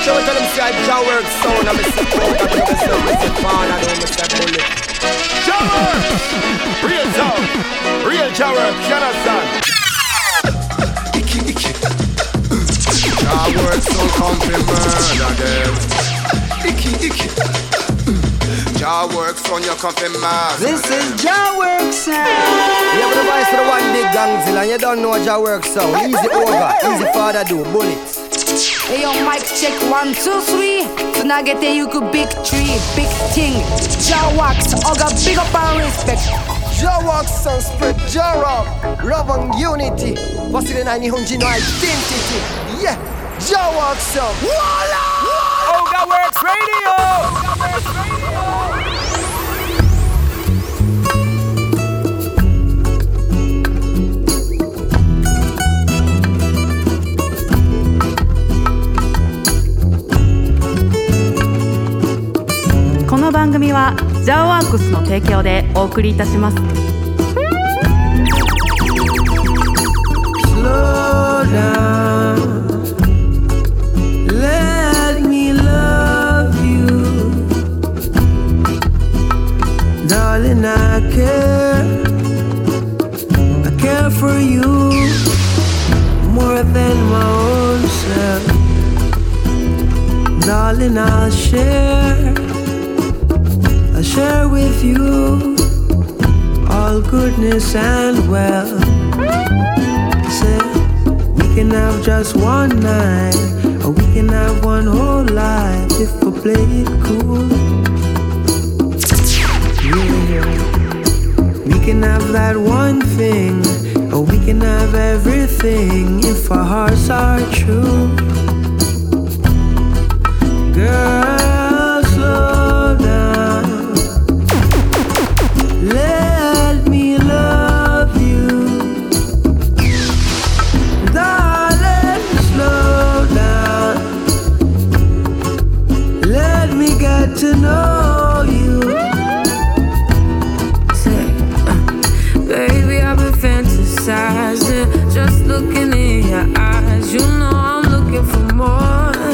watch out, tell them say I jaw work sound. I'm a sick out, I'm a sick out, I'm a fan, I don't miss that bullet. Jaw work! Real sound! Real jaw work, you understand? Jaw work so comfy murder them. Icky, icky. Jaw works on your comfy mask. This is Jaw Works sound. You have the voice for the one big gangzilla and you don't know Jaw works sound. Easy over, easy father do, bullets. Hey yo, mic check one, two, three. So now get there, you could big tree, big thing. Jaw wax, I got big up and respect. Jaw works sound spread Jaw rock, love and unity. 忘れない日本人のアイデンティティ。Yeah, Jaw works sound. Voila! Oga Works Radio! 番組はジャーワークスの提供でお送りいたします Darling, I care. Share with you all goodness and well. Say, we can have just one night, or we can have one whole life if we play it cool. We can have that one thing, or we can have everything if our hearts are true. Girl,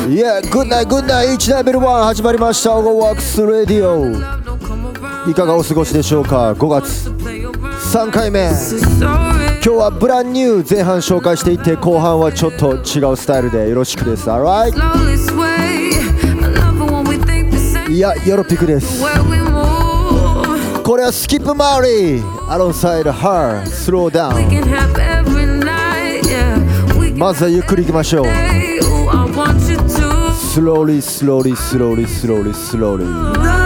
いや、グッナイグッナイ、1ナイベル1始まりました、おワークス radio。いかがお過ごしでしょうか、5月3回目、今日はブランニュー前半紹介していて、後半はちょっと違うスタイルでよろしくです、あらい。いや、ヨロッピクです。これはスキップマーリー、アロンサイド、ハー、スローダウン。まずはゆっくり行きましょう。Slowly slowly slowly slowly slowly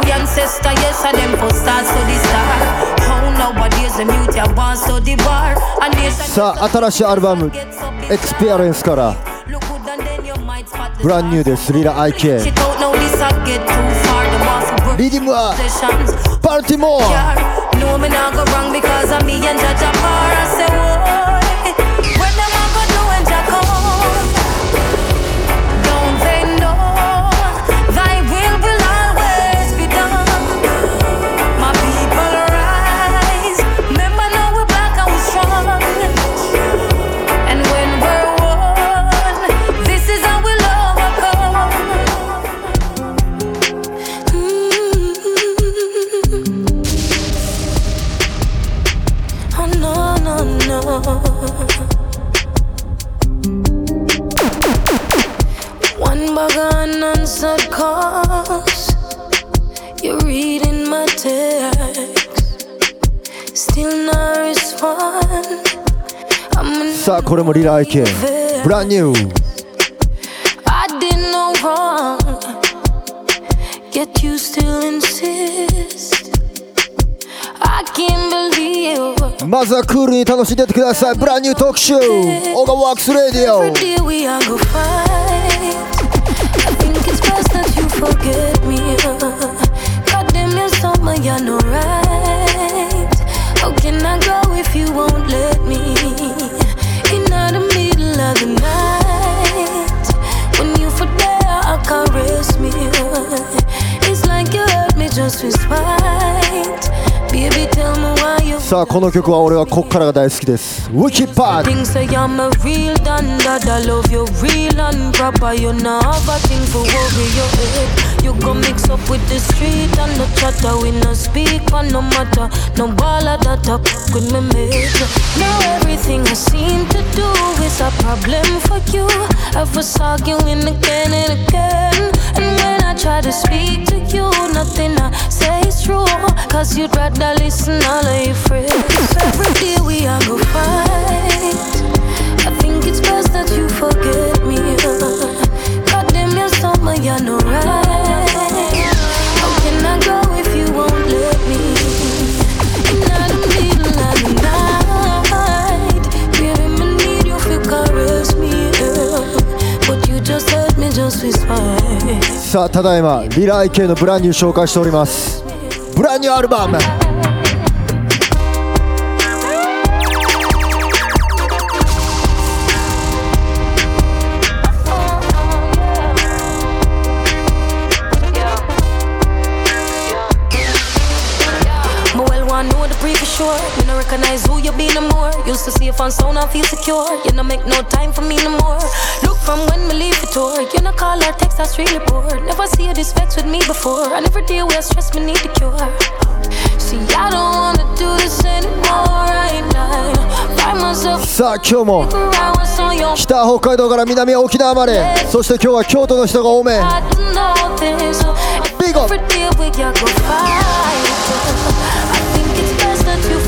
we ancestor, yes, and them for stars to the star. How nowadays them youth ya born to the bar. And they say- さあ新しいアルバム Experience から Look good and then you might spot the ブランニューですリラ IK want for リディムは possessions. バルティモア No, me not go wrong because of me and Judge Apar. I say, これもリライケブランニュー. Yet you still insist. I can't believe まずはクールに楽しんでってください。ブランニュー特集オガワー。クスレディオさあこの曲は俺はこっからが大好きですウィキパー Things say I'm a real dad, I love you real and proper. You know have a thing for worry your head. You go mix up with the street and the chatter. We no speak on no matter. No ball of that up with me mate. Now everything I seem to do is a problem for you. I was arguing again and again. And when I try to speak to you, nothing I say is true. Cause you'd rather listen all of your friends. Every day we are go fight. I think it's best that you forget me. God damn, you're so much, you're no right. さあただいまリライケのブランニュー紹介しております。ブランニューアルバム。Want know the pre for sure. Me no recognize who you be no more. Used to see if on sound and feel secure. You no make no time for me no more. Look from when me leave for tour. You no call or text that's really poor. Never see you this vex with me before. I never deal with stress me need the cure. See I don't wanna do this anymore right now. さあ今日も北北海道から南沖縄までそして今日は京都の人が多め I do know best that you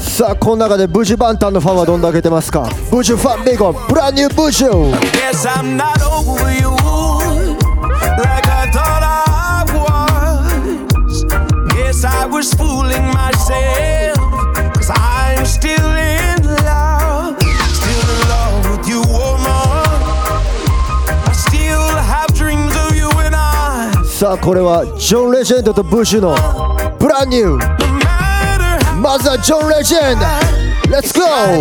さあこの中でブジュバンタンのファンはどんだけ出ますか？ブジュファンビゴンブランニューブジュさあこれはジョン・レジェンドとブッシュのブランニュー Mother Joe Legend. Let's go.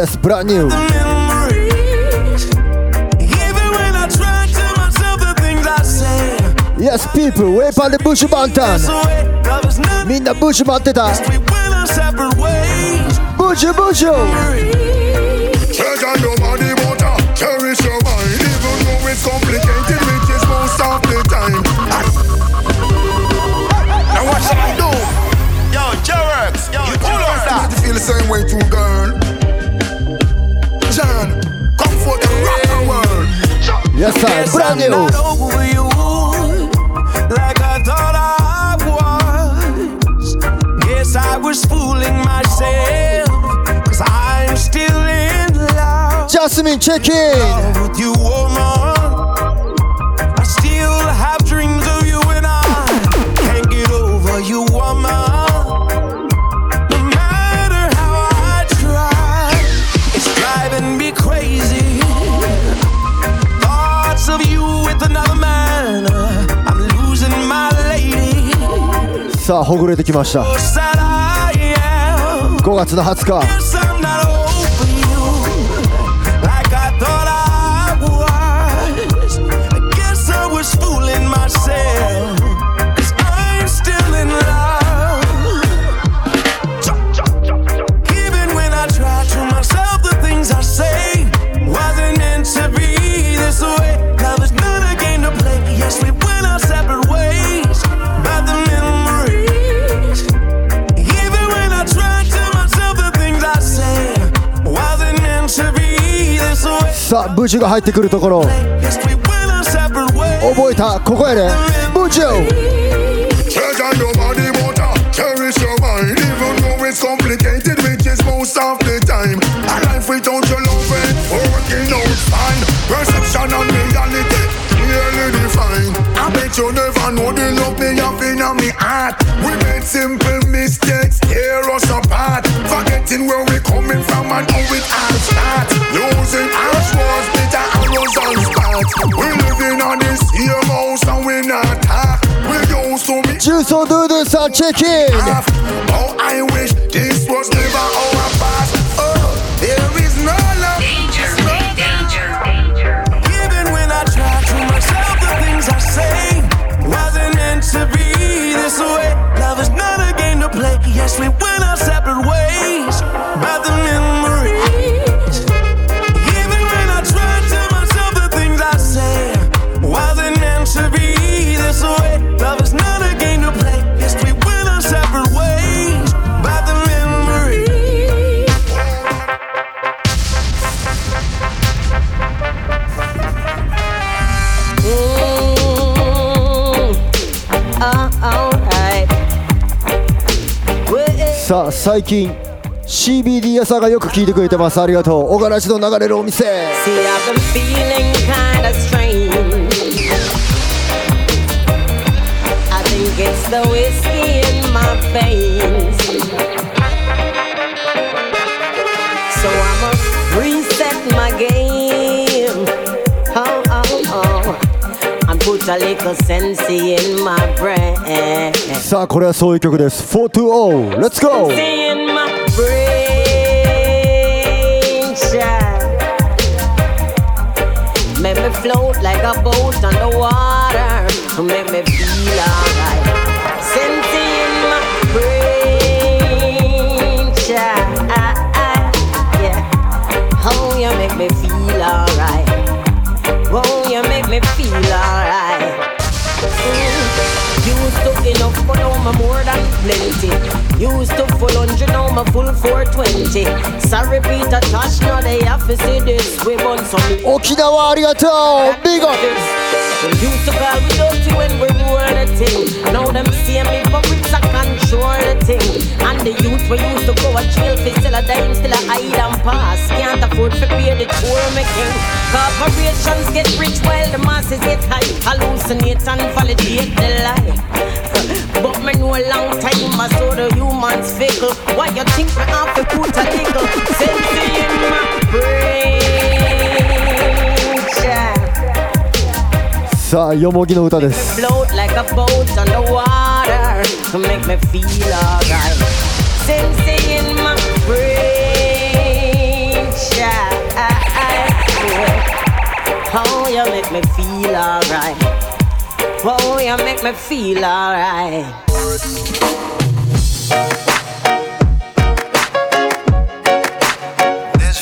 I say Yes people ウェイパンでブジュバンタン this way. Love is not. みんなブジュ待 Guess ブラン I'm ニュー not over you like I thought I was. Guess I was fooling myself. Cause I'm still in love ジャスさあほぐれてきました Sad I am. 5月の20日さあブジュが入ってくるところ覚えたここやでブジュ Treasure your body, water. Cherish your mind, even though it's complicated, which is most of the time. A life without your love ain't working out fine. Perception and reality clearly defined. I bet you never know the love me have in me heart. We made simple mistakes, tear us apart. Forgetting where we coming from and how it all starts. We living on this here house and we not talk. We used to be 重曹ドゥドゥさんチェキン off. Oh, I wish this was never our さあ最近 CBD 屋さんがよく聞いてくれてますありがとう小柄地の流れるお店 See, it's the whiskey in my veins. So I'ma reset my game. put a little sense in my brain. さあこれはそういう曲です420 Let's go in my brain child. Make me float like a boat on the water to make me feel alright. Sense in my brain child. Yeah. Oh, you make me feel alright. Oh, you make me feel alright. Used to enough, but now I'm more than plenty. Used to full hundred, now I'm full 420. Sorry, Peter Tosh, now they have to see this. We want some. Okinawa, arigato, big up. They used to call me dirty when we were the thing. Now them see me, but it's a con- the thing. And the youth we used to go a jail for still a dime, still a hide and pass. Can't afford to pay the tour making. Corporations get rich while the masses get high. Hallucinate and validate the lie. But me know a long time I saw the humans fickle. Why you think me have to put a little sense in my brain? child? さあよもぎの歌です float like a boat on the water To make me feel alright. Sensing in my brain, child. Oh, you make me feel alright. Oh, you make me feel alright.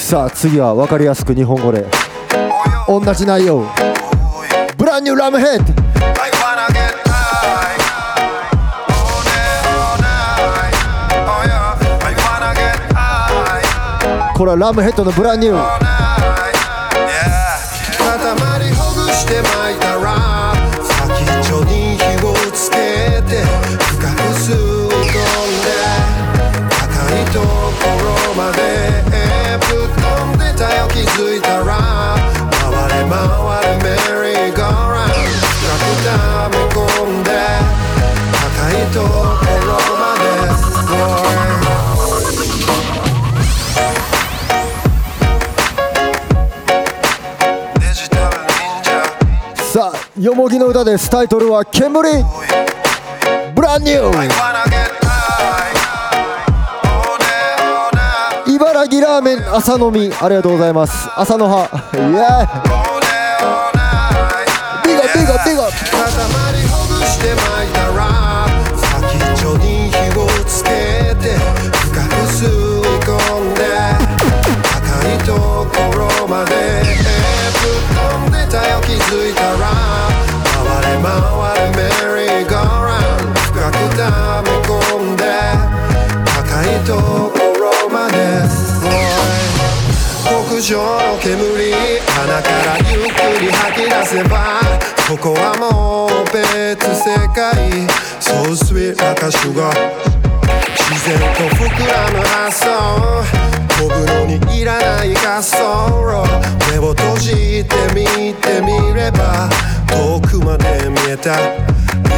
さあ次は分かりやすく日本語で同じ内容ブランニューラムヘッドこれはラムヘッドのブランニュー。歌です。タイトルは「煙」ブランニュー茨城ラーメン朝飲み。ありがとうございます。朝の葉。イエービガビガビゴ上の煙鼻からゆっくり吐き出せばここはもう別世界。So sweet like a sugar 自然と膨らむ発想。飛ぶのにいらない滑走路。目を閉じて見てみれば遠くまで見えた。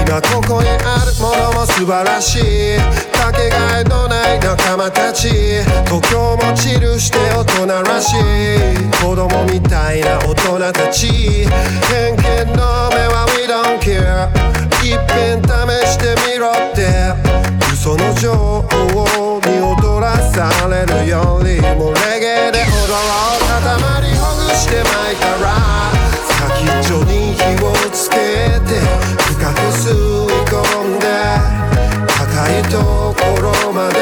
今ここにあるものも素晴らしいかけがえのない仲間たち。東京もチルして大人らしい。子供みたいな大人たち。偏見の目は We don't care いっぺん試してみろって。嘘の情報に踊らされるよりもレゲエで踊ろう。塊ほぐして巻いたら。先っちょに火をつけて。いところまで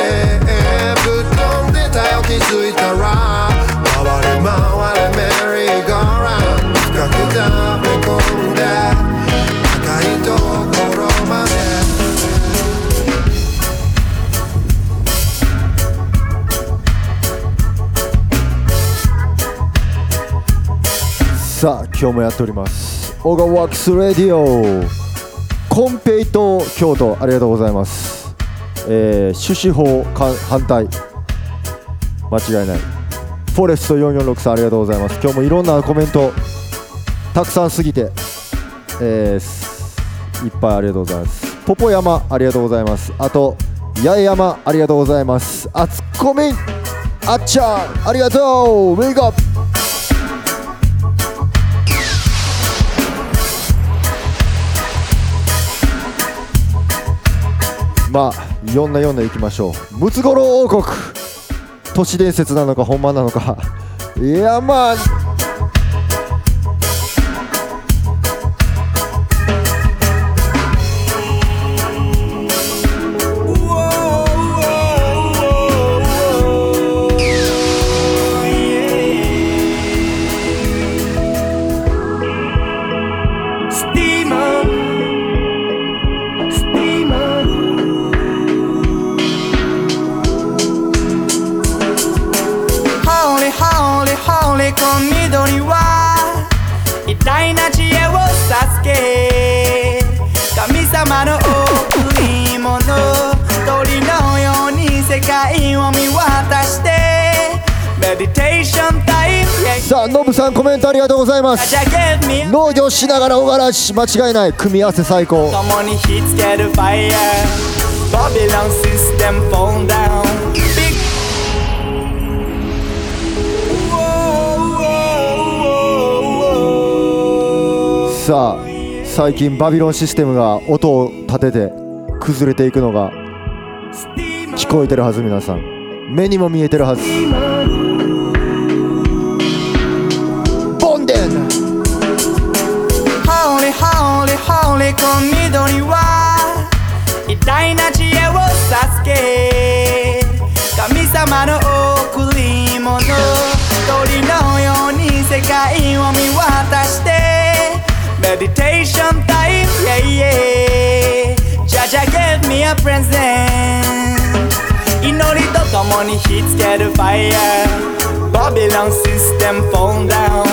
ぶっ飛んでたよ。気づいたら回れ回れメリーゴーランド深く溜め込んで高いところまで。さあ今日もやっております。オガワックスレディオコンペイト京都ありがとうございます。えー、種子法反対。間違いない。フォレスト446さんありがとうございます。今日もいろんなコメントたくさんすぎてえーいっぱいありがとうございます。ポポ山ありがとうございます。あと八重山ありがとうございます。あつこみあっちゃんありがとう。ウェイクアップ。まあ読んだ読んだいきましょう。ムツゴロウ王国。都市伝説なのか本番なのか。いやまあさあノブさんコメントありがとうございます。農業しながら小柄し間違いない。組み合わせ最高。共に火つけるファイヤーバビロンシステム fall down Big さあ最近バビロンシステムが音を立てて崩れていくのが聞こえてるはず皆さん。目にも見えてるはずメディテーションタイム yeah yeah Jaja gave me a present 祈りとともに火つけるファイヤー Babylon system fall down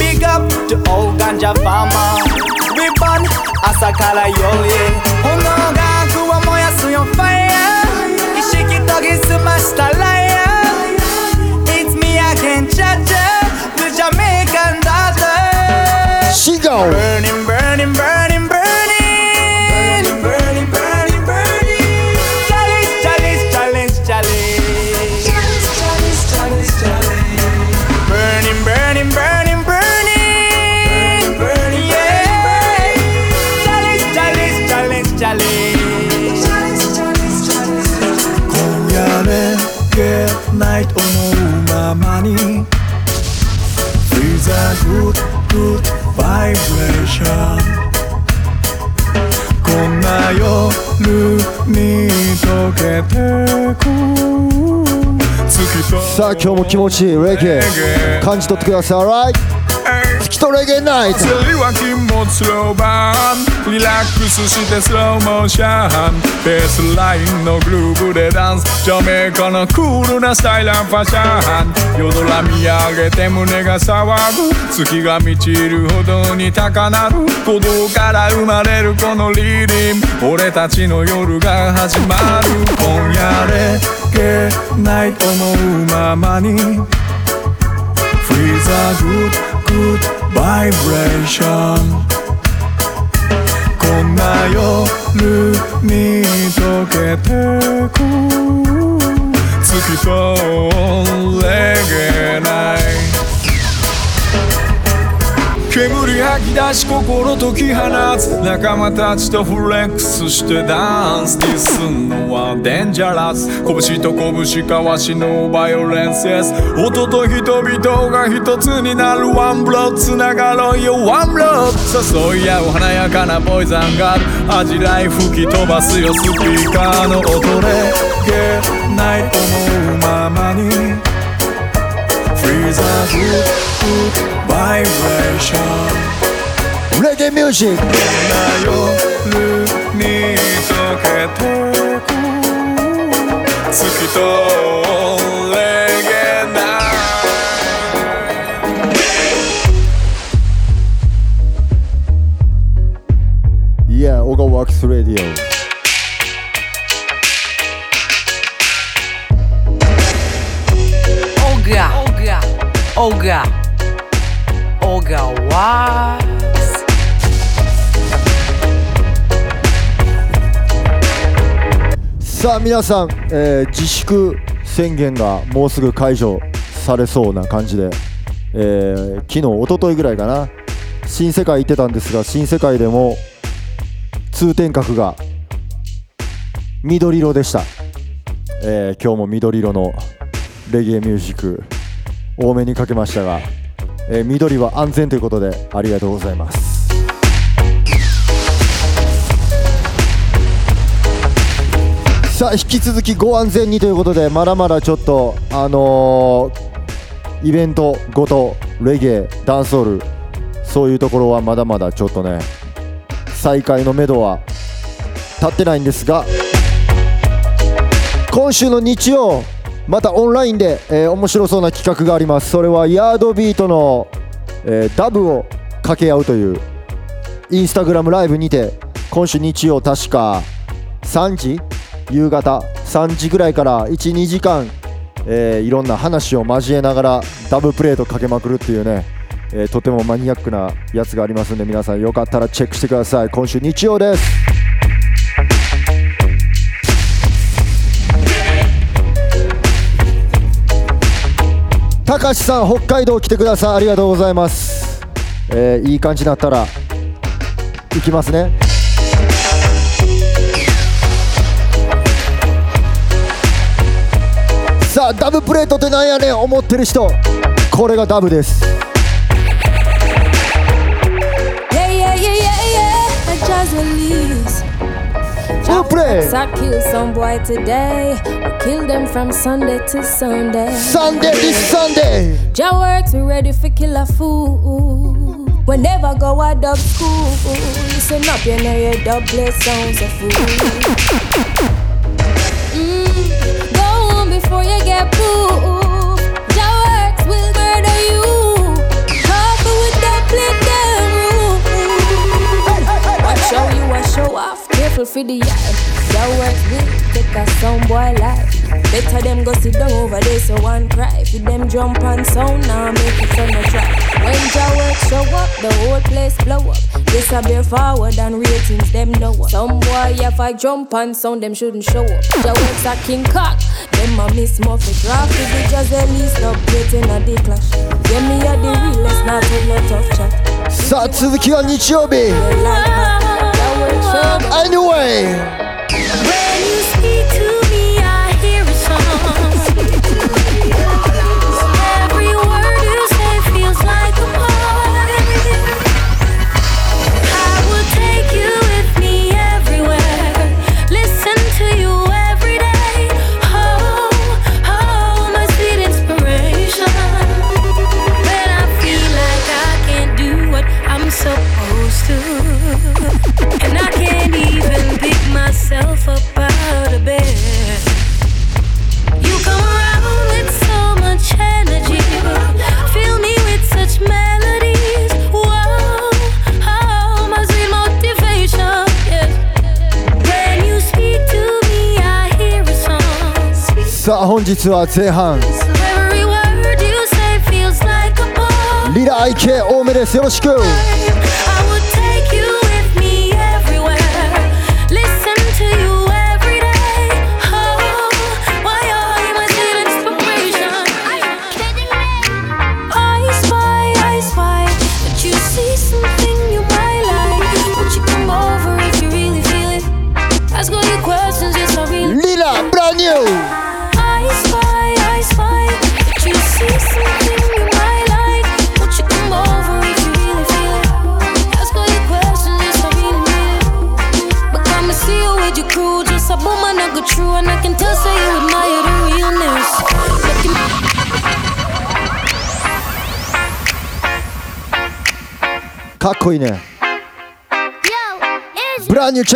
Big up to all ganja farmer We burn 朝から夜へ炎が悪を燃やすよ fire 意識研ぎ go. バイブレーションこんな夜に溶けてくさあ今日も気持ちいい。レゲエ感じ取ってくださいきとレゲナイト。釣りは気持ちローバンリラックスしてスローモーション。ベースラインのグルーブでダンス。ジャメイカのクールなスタイルファッション夜空見上げて胸が騒ぐ。月が満ちるほどに高鳴る。鼓動から生まれるこのリーディン俺たちの夜が始まる。今夜レゲエナイトのままに。Freeze a good, good vibration. こんな夜に溶けてく月とレゲエナイ煙吐き出し心解き放つ。仲間たちとフレックスしてダンスディスんのはデンジャラス。拳と拳交わしのバイオレンスです。音と人々が一つになるワンブロッつながろうよ。ワンブロッ誘い合う華やかなポイザンが味らい吹き飛ばすよスピーカーの音レゲエナイトのままに。Freeze a good, good vibration レゲエミュージックこんな夜に溶けてく月とレゲエナいやオガワークスレディオオガオガオガオガワースさあ皆さん、えー自粛宣言がもうすぐ解除されそうな感じで、えー昨日一昨日ぐらいかな新世界行ってたんですが新世界でも通天閣が緑色でした、えー今日も緑色のレゲエミュージック多めにかけましたが、えー緑は安全ということでありがとうございます。さあ引き続きご安全にということでまだまだちょっとあのーイベントごとレゲエダンスホールそういうところはまだまだちょっとね再開のめどは立ってないんですが今週の日曜またオンラインで、えー面白そうな企画があります。それはヤードビートの、えーダブを掛け合うというインスタグラムライブにて今週日曜確か3時夕方3時ぐらいから12時間、えーいろんな話を交えながらダブプレートかけまくるっていうね、えーとてもマニアックなやつがありますんで皆さんよかったらチェックしてください。今週日曜です。かしさん北海道来てください。ありがとうございます、えーいい感じになったら行きますね。さあダブプレートってなんやねん思ってる人。これがダブです。Yeah, yeah, yeah, yeah, yeah. I just release. Who play? I killed some boy today. I killed them from Sunday to Sunday. Sunday this Sunday. Jah works, we ready for kill a fool. We never go a dub school. Listen up, you know your dub play sounds of fool. Mm, go on before you get proved. Show you a show off, careful for the yard. That works big, take a sound boy life. Better them go sit down over there so one cry. If them jump and sound, now make it on the track. When your work show up, the whole place blow up. This a bear forward and ratings them know up. Some boy if I jump and sound, them shouldn't show up. Your work's a king cock, them a miss more for draft. If it just at least stop getting a day clash. Get me a the realest, not with no tough chat. Sad to the kill on your. 日 Jah work show up. Anyway さあ本日は前半。リラ IK 多めです。よろしく。かっこいいねブランニュー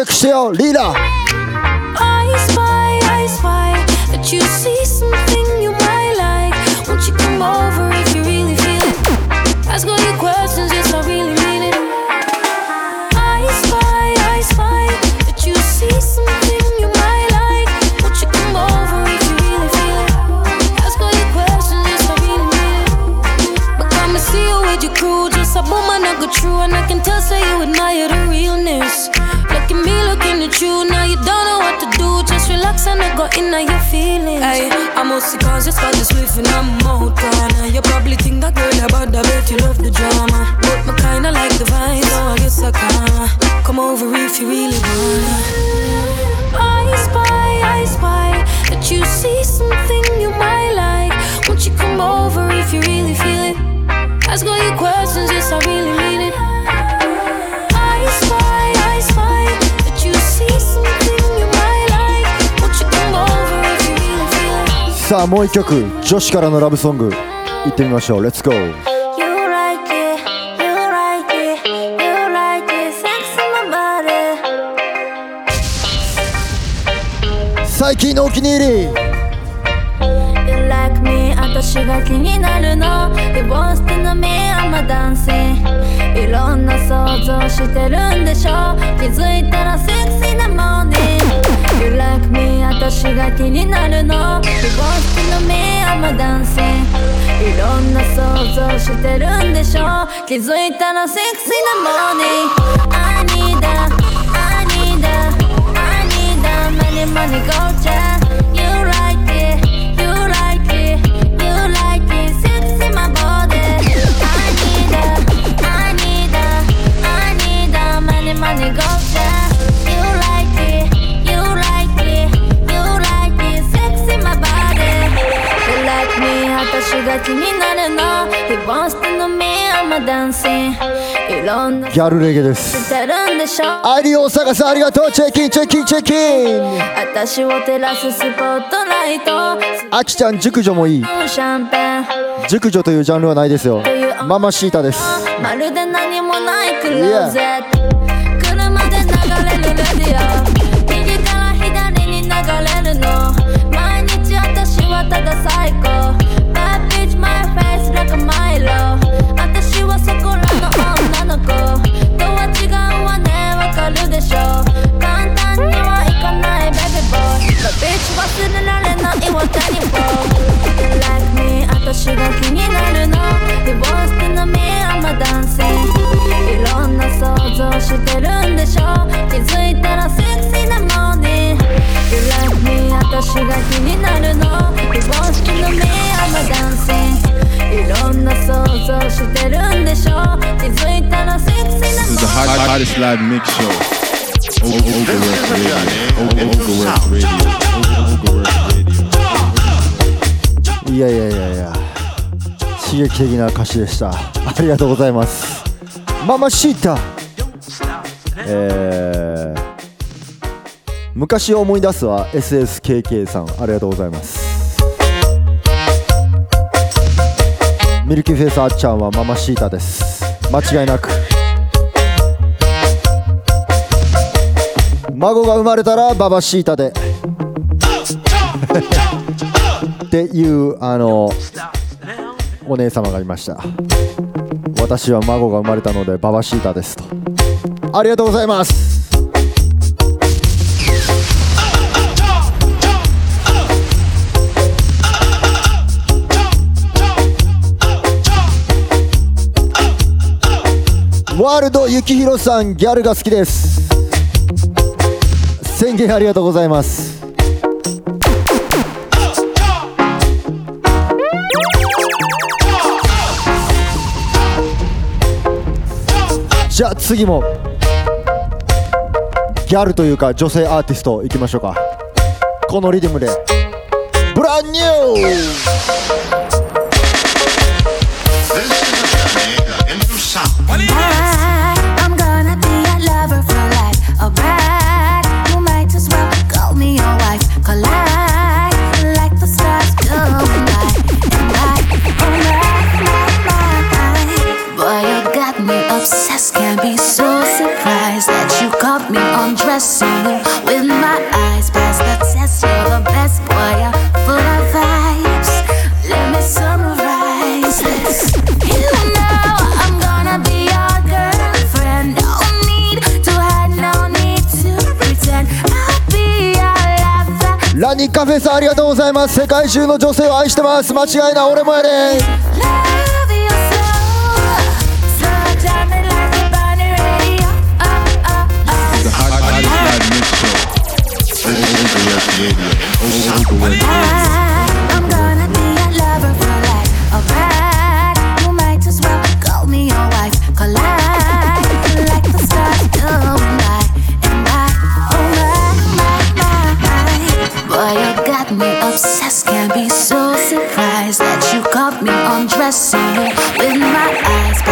relax I go in on your feelings. Hey, I'm mostly conscious cause it's swift and I'm out corner. You probably think that girl about that bet you love the drama. But me kinda like the vibe, so I guess I can. Come over if you really wanna. I spy, I spy that you see something you might like. Won't you come over if you really feel it? Ask all your questions, yes, I really さあもう一曲女子からのラブソング。いってみましょう。レッツゴー最近のお気に入り「You お気になる」「」いろんな想像してるんでしょ気づいたらセクシーなモーニング You like me 私が気になるの You want to know me I'm a dancing いろんな想像してるんでしょ気づいたらセクシーなモーニング I need a I need a I need a money money go check 私が気になるの。He wants to know me I'm a dancing いろんなギャルレゲです。してるんでしょ。アイリー大阪さんありがとう。チェッキンチェッキンチェッキン。私を照らすスポットライト。あきちゃん熟女もいい。シャンペン。熟女というジャンルはないですよ。ママシータです。まるで何もないクローゼット。車で流れるレディオ。右から左に流れるの。毎日私はただ最高 me 私が気になるの He wants to know me I'm a dancing いろんな想像してるんでしょ気づいたらセクシーなモーニング You like me 私が気になるの He wants to know me I'm a dancing いろんな想像してるんでしょ気づいたらセクシーな This is the hot, hottest live mix show. O- O- Ogre West Radio. O- Ogre West Radio. いやいやいやいや刺激的な歌詞でした。ありがとうございます。ママシータ。えー、昔を思い出すは SSKK さん。ありがとうございます。ミルキーフェイスあっちゃんはママシータです。間違いなく。孫が生まれたらババシータで。っていうあのお姉様がいました。私は孫が生まれたのでババシータですと。ありがとうございます。ワールド幸宏さんギャルが好きです。宣言ありがとうございます。じゃあ次もギャルというか女性アーティストいきましょうか。このリズムでブランニューカフェさんありがとうございます世界中の女性を愛してます間違いない俺もやで got me obsessed. Can't be so surprised that you caught me undressing with my eyes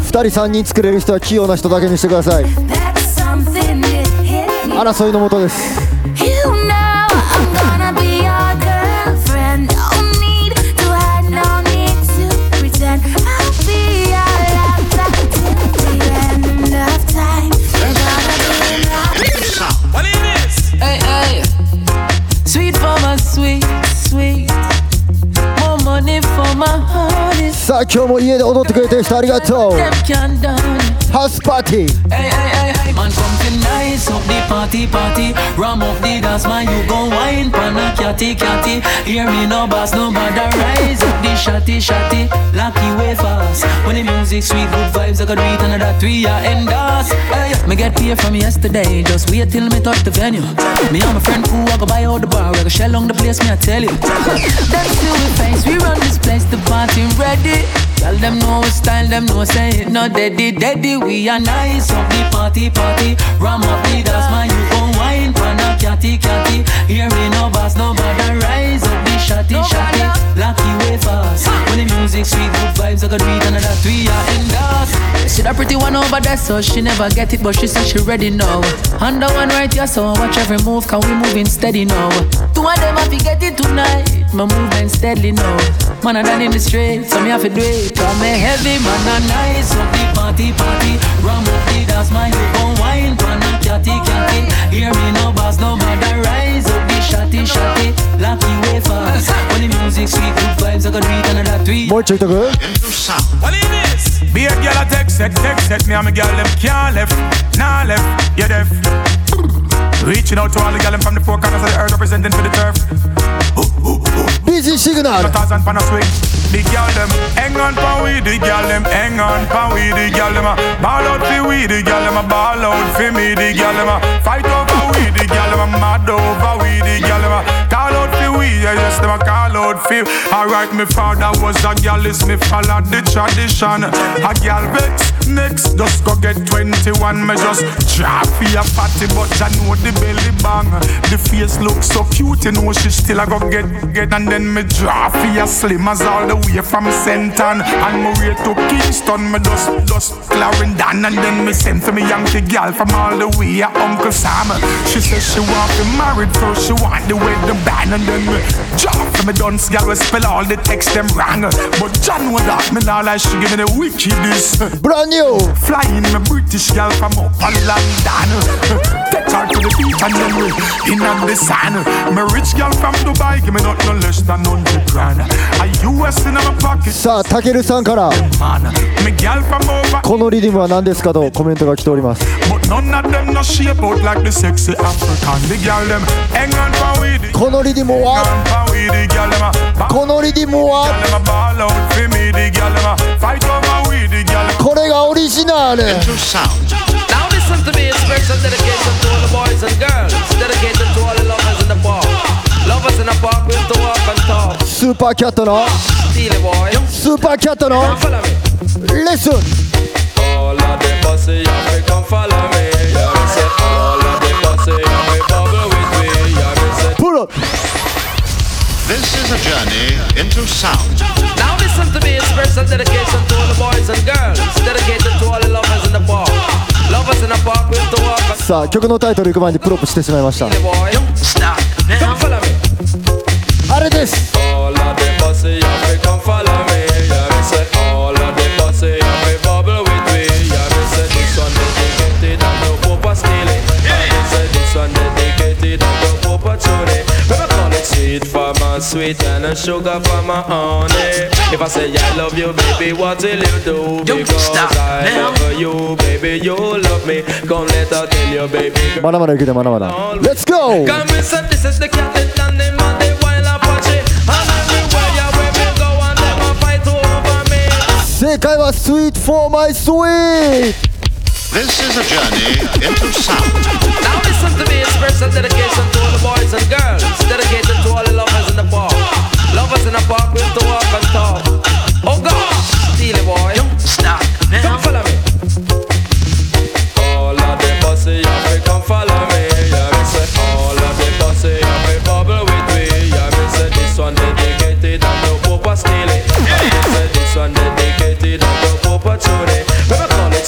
2人3人作れる人は器用な人だけにしてください。争いのもとです。さあ今日も家で踊ってくれてる人ありがとう.ハウスパーティー Nice up the party, party. Ram up the dance, man, you gon' wine, pana, catty, catty. Hear me no boss, no matter rise up the shotty, shotty. Lucky way fast. When the music sweet, good vibes, I got read that we are endorse. Hey, me get paid from yesterday, just wait till me touch the venue. Me and my friend who I go buy out the bar, I go shell on the place, me I tell you. Them see we face, we run this place, the party ready. Tell them no style, them no say it, no daddy, daddy. We are nice up the party, party. Ram up the dance, man, you gon' wine, pana, catty, catty. Here we no boss, no bother, rise up the shotty, shotty. Lucky way fast. When the music sweet, good vibes, I got read and that we are in dance. See that pretty one over there, so she never get it, but she said she ready now. And the one right here, so watch every move, can we moving steady now? Two of them have to get it tonight. My movement steadily now. Man, I done in the street, so me have to do it. Cause me heavy, man, I nice up the party, party. Ram up the dance, man, check the. What is this? Be a girl text, text, text, text me girl them can't left, nah left, you deaf. Reaching out to all the girl from the four corners of the earth representing for the turf. Busy signal. A thousand pound swing. The girl them hang on for we, the girl them hang on for we, the girl them a ball out for we, the girl them a ball out for me, the girl them a fight over we, the girl them a mad over we, the girl them a we, yeah yes them a call out for. Alright, me father was a girl, is me follow the tradition. A girl vex next, just go get 21, me just drop for your fatty, but I know the belly bang. The face look so cute, you know she still a go get get, and then me for your slim as all the way from Senton, and me way to Kingston, me just just Clarendon, and then me send for me Yankee girl from all the way a Uncle Sam. She says she want to married first, she want the wedding band, and then drop for me dunce girl, we spell all the text them wrong, but John know that me now like she give me the wickedest. Brand new. Flying me British girl from up in London. Take her to the beach and then we in on the sand. Me rich girl from Dubai, give me not no less than 100 grand. A US in my pocket. さあたけるさんから from. このリズムは何ですかとコメントが来ております But none of them no shape out like the sexy African. The girl them hang on for we. The このリズムはこのリディムはこれがオリジナル。スーパーキャットの。スーパーキャットのレッスン Pull. This is a journey into sound. Now listen to me, a special dedication to all the boys and girls. Dedicated to all the lovers in the park. Lovers in the park with to walk さあ曲のタイトル行く前にプロップしてしまいました.あれです All of the yeah, me come follow me. Yeah, me say all of the yeah, me bubble with me. Yeah, me say this one dedicated and no Papa Steely. Yeah, me say this one dedicated and no Papa Tony. for my sweet and a sugar for my honey. If I say I love you, baby, what will you do? Because I love you, baby, you love me. Come let her tell you, baby. まだまだいくでまだまだ Let's go! Come and say this is the captain and the man, the wild Apache. And everywhere you where me go and them a fight over me. 正解は Sweet for my sweet This is a journey into sound. Now listen to me, express a dedication to all the boys and girls. Dedicated to all the lovers in the park. Lovers in the park with to walk and talk. Oh gosh, Steely boy. Stop. Come follow me. All of the bossy, yeah, me come follow me. Yeah, me say all of the bossy, yeah, me bubble with me. Yeah, me say this one dedicated and no Papa Steely. Yeah, me say this one dedicated and no Papa Tony.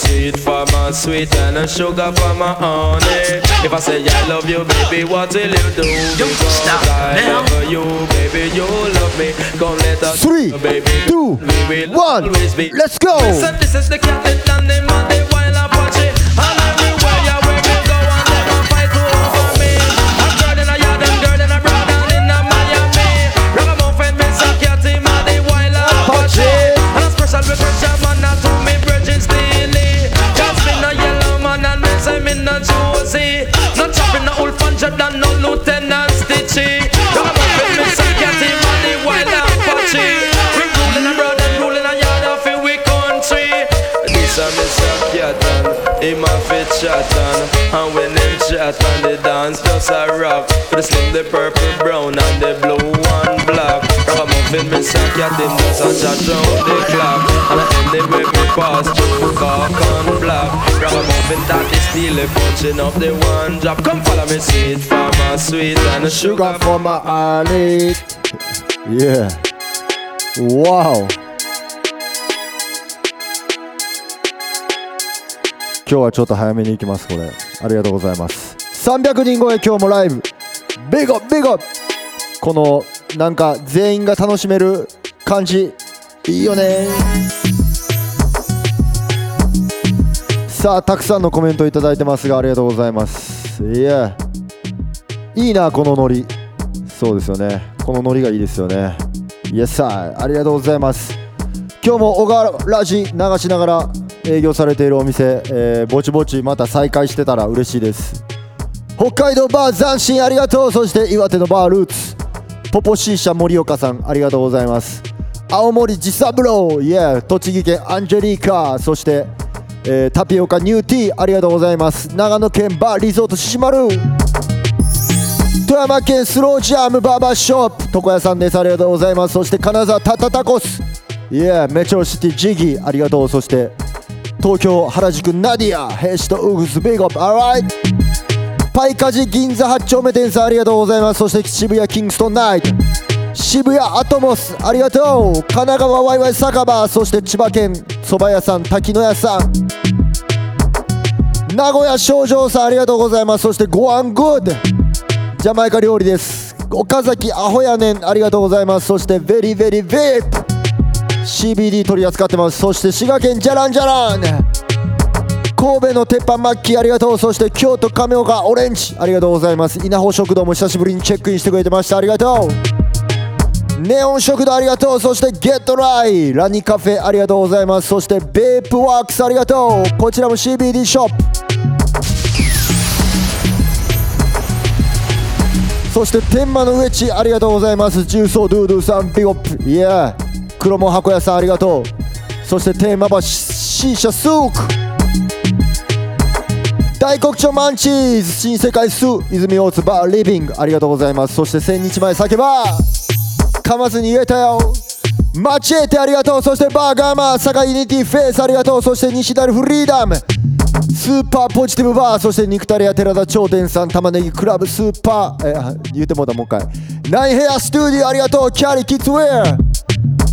Sweet for my sweet and a sugar for my honey. If I say I love you, baby, what will you do? Because I love you, baby, you love me. Come let us Three, baby, two, we will one. always be. Let's go! Listen, this is the captain and the man, the wild Apache. And everywhere you where me go and them fight over me. A girl in a yard and girl in a broad and in a Miami. Ragamuffin, Miss Cathy, man, the wild Apache. And a special request, yeah, man, not to me, Bridget Steely. Say me Josie. No chopping no old puncher than no Lieutenant Stitchy. Ragamuffin, Miss Cathy, man, the wild Apache. We ruling abroad and ruling a yard of it, we country. This a Mr. Catan, him a fit chatan And when him chatan, the dance just a rock For the slim, the purple, brown and the blue and Ragamuffin, Mr. Cat, him just a chat round the clock And I end it with me pass through cock and black Ragamuffin, that is still a punching up the one drop Come follow me, sweet for my sweet and a sugar, sugar for my honey Yeah Wow 今日はちょっと早めに行きますこれありがとうございます300人超え今日もライブビゴビゴこのなんか全員が楽しめる感じ。いいよね。さあたくさんのコメントいただいてますがありがとうございます。いや。いいなこのノリ。そうですよね。このノリがいいですよね。イエスサーありがとうございます。今日も小川ラジ流しながら営業されているお店、えーぼちぼちまた再開してたら嬉しいです。北海道バー斬新ありがとう。そして岩手のバールーツ。ポポシーシャ盛岡さんありがとうございます。青森自三郎イエー栃木県アンジェリーカそして、えータピオカニューティーありがとうございます。長野県バーリゾート獅子丸。富山県スロージャムバーバーショップ。床屋さんです。ありがとうございます。そして金沢タタタコス。イエーメトロシティジギーありがとう。そして東京原宿ナディア兵士とウグスビッグアップ。Alright パイカジ銀座8丁目店さんありがとうございます。そして渋谷キングストンナイト。渋谷アトモスありがとう。神奈川ワイワイ酒場そして千葉県蕎麦屋さん滝野屋さん。名古屋少女さんありがとうございます。そしてゴアングッド。ジャマイカ料理です。岡崎アホやねんありがとうございます。そしてベリーベリーベープ CBD 取り扱ってます。そして滋賀県じゃらんじゃらん神戸の鉄板マッキーありがとう。そして京都亀岡オレンジ。ありがとうございます。稲穂食堂も久しぶりにチェックインしてくれてました。ありがとう。ネオン食堂ありがとう。そしてゲットライラニカフェありがとうございます。そしてベープワークスありがとう。こちらも CBD ショップ。そして天満の上地ありがとうございます。重曹ドゥードゥさんビゴップ。イエー。黒門箱屋さんありがとう。そして天満橋シーシャスーク。大黒町マンチーズ新世界スー泉大津バーリビングありがとうございます。そして千日前酒場。噛まずに言えたよ。マチエテありがとう。そしてバーガーマー坂井ユニティフェイスありがとう。そして西成フリーダム。スーパーポジティブバー。そして肉タレや寺田頂点さん玉ねぎクラブスーパー。え言うてもうたもう一回ナインヘアスタジオありがとう。キャリーキッズウェア。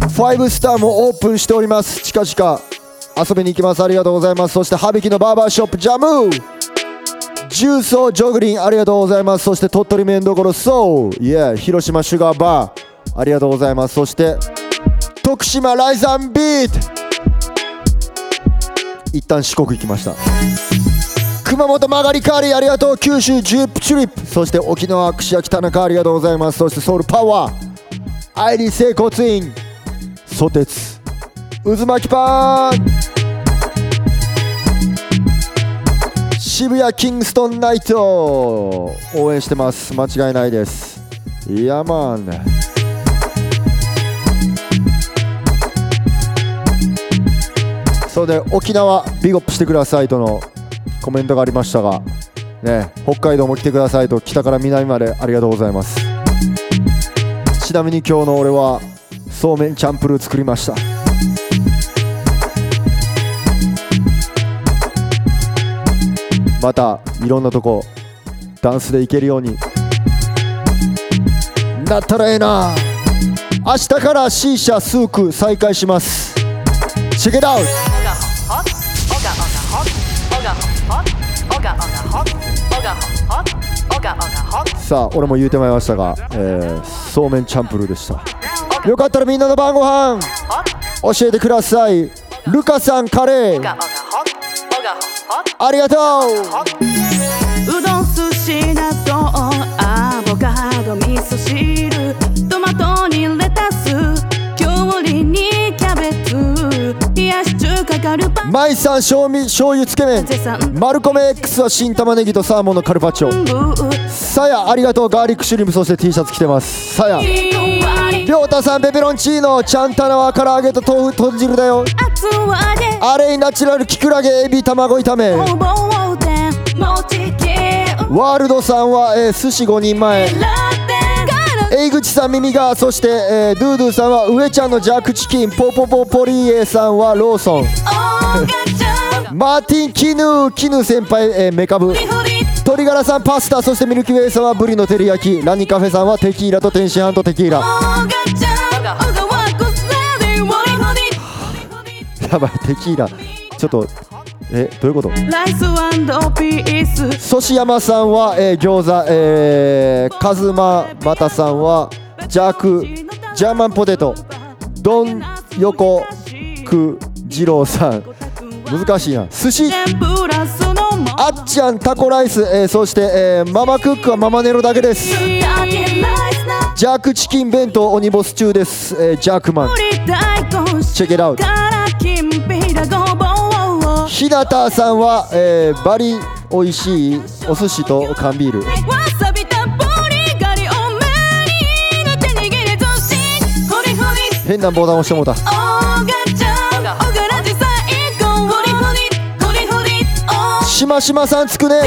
5スターもオープンしております。近々遊びに行きます。ありがとうございます。そして羽引のバーバーショップジャム。ー重曹ジョグリンありがとうございます。そして鳥取麺どころソウ。イエー広島シュガーバー。ありがとうございます。そして徳島ライザンビート。一旦四国行きました。熊本曲がりカーリーありがとう。九州ジュープチュリップ。そして沖縄串焼き田中ありがとうございます。そしてソウルパワー。アイリー整骨院ソテツ。渦巻きパン。渋谷キングストンナイト。応援してます。間違いないです。いやマンそうで沖縄ビゴップしてくださいとのコメントがありましたがね北海道も来てくださいと北から南までありがとうございます。ちなみに今日の俺はそうめんチャンプルー作りました。またいろんなとこダンスで行けるようになったらええな明日から C 社スーク再開しますチェケットアウトさあ俺も言うてまいりましたが、えー、そうめんチャンプルーでしたよかったらみんなの晩ご飯教えてくださいルカさんカレーありがとう。うどん寿司納豆アボカド味噌汁トマトにレタスきゅうりにやし中華カルパマイさん醤油醤油つけ麺。マルコメ X は新玉ねぎとサーモンのカルパッチョ。さやありがとうガーリックシュリムそして T シャツ着てます。さや。りょうたさんペペロンチーノちゃんたなは唐揚げと豆腐豚汁だよ。あれイナチュラルキクラゲエビ卵炒め。ワールドさんは、えー寿司5人前えいぐちさん耳がそして、えードゥードゥさんは上ちゃんのジャックチキンポポポポリエさんはローソン。マーティン・キヌーキヌー先輩、えーメカブ。鶏ガラさんパスタそしてミルキーウェイさんはブリの照り焼き。ラニカフェさんはテキーラと天津飯とテキーラ。やばいテキーラ。ちょっとえどういうこと？ライスピース。ソシヤマさんは、えー餃子、えー、カズママタさんはジャークジャーマンポテト。ドン横ク二郎さん。難しいな。寿司。あっちゃんタコライス、えーそして、えーママクックはママネロだけです。ジャークチキン弁当オニボス中です、えージャークマン。チェケラウトひなたさんは、えーバリ美味しいお寿司と缶ビール。変なボタン押してもうたしましまさんつくね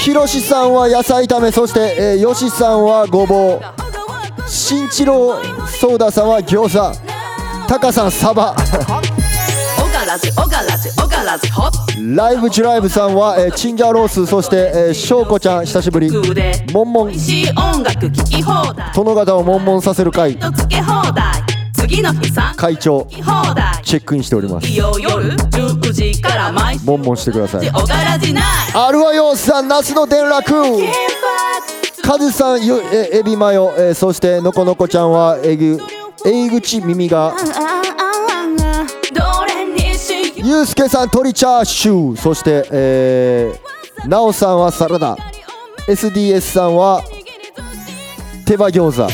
ひろしさんは野菜炒めそして、えー、よしさんはごぼうしんちろうソーダさんは餃子タカさんサバおがらじおがらじおがらじホッライブジュライブさんは、えーチンジャーロースそして、えー、しょうこちゃん久しぶり。モンモン。しい音楽聴き放題。殿方をモンモンさせる会。会長。チェックインしております。いよ夜19時から毎週。モンモンしてください。あるわよさん那須の転落カズさんゆえエビマヨ、えーそしてのこのこちゃんはえぐえいぐち耳がにしよゆうすけさん鶏チャーシュー。そしてえー、なおさんはサラダ。SDS さんは手羽餃子。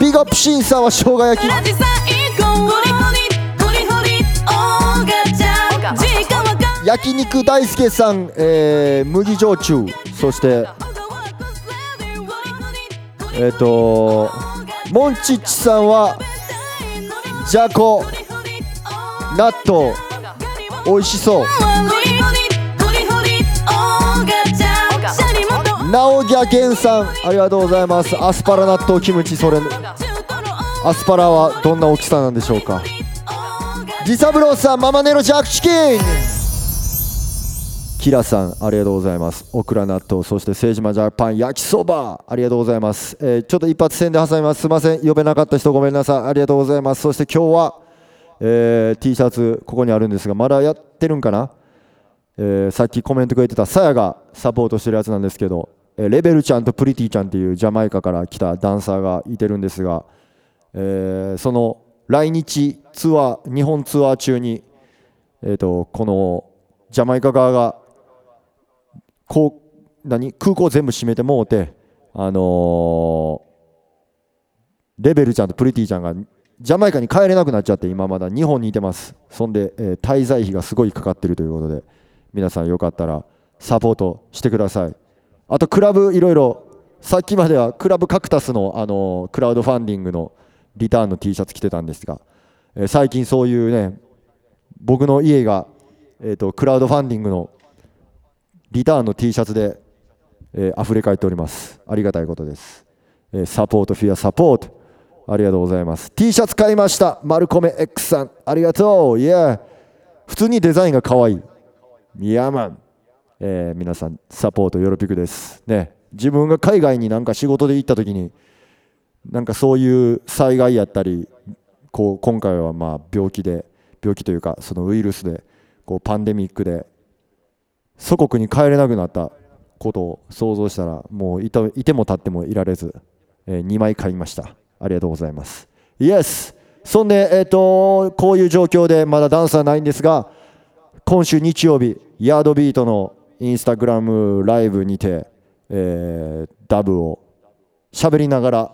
ビッグアップシンさんは生姜焼き。焼肉大輔さん、えー、麦焼酎。そしてえっ、とモンチッチさんはじゃこ。納豆美味しそう。フリフリフリフリおがちゃんシャリモトナオギャゲンさんありがとうございます。アスパラ納豆キムチそれアスパラはどんな大きさなんでしょうか。ジサブローさんママネロジャックチキン。キラさんありがとうございます。オクラ納豆そして政治マジャパン焼きそばありがとうございます、えーちょっと一発宣伝挟みます。すいません。呼べなかった人ごめんなさい。ありがとうございます。そして今日は、えー T シャツここにあるんですがまだやってるんかな？えーさっきコメントくれてたさやがサポートしてるやつなんですけど、えーレベルちゃんとプリティちゃんっていうジャマイカから来たダンサーがいてるんですが、えーその来日ツアー日本ツアー中に、えー、とこのジャマイカ側がこう何？空港全部閉めてもうて、あのーレベルちゃんとプリティちゃんがジャマイカに帰れなくなっちゃって今まだ日本にいてます。そんで、えー滞在費がすごいかかってるということで皆さんよかったらサポートしてください。あとクラブいろいろさっきまではクラブカクタスの、あのクラウドファンディングのリターンの T シャツ着てたんですが、えー最近そういうね僕の家が、えー、とクラウドファンディングのリターンの T シャツで、えー溢れ返っております。ありがたいことです、えーサポートフィアサポート。ありがとうございます。T シャツ買いました。マルコメ X さん。ありがとう。いや普通にデザインが可愛い。いやマン、えー皆さんサポートよろぴくです。ね。自分が海外になんか仕事で行った時になんかそういう災害やったりこう今回はまあ病気で病気というかそのウイルスでこうパンデミックで祖国に帰れなくなったことを想像したらもういたいても立ってもいられず、え2枚買いました。ありがとうございます。イエスそんでえっ、とこういう状況でまだダンスはないんですが今週日曜日ヤードビートのインスタグラムライブにて、えーダブを喋りながら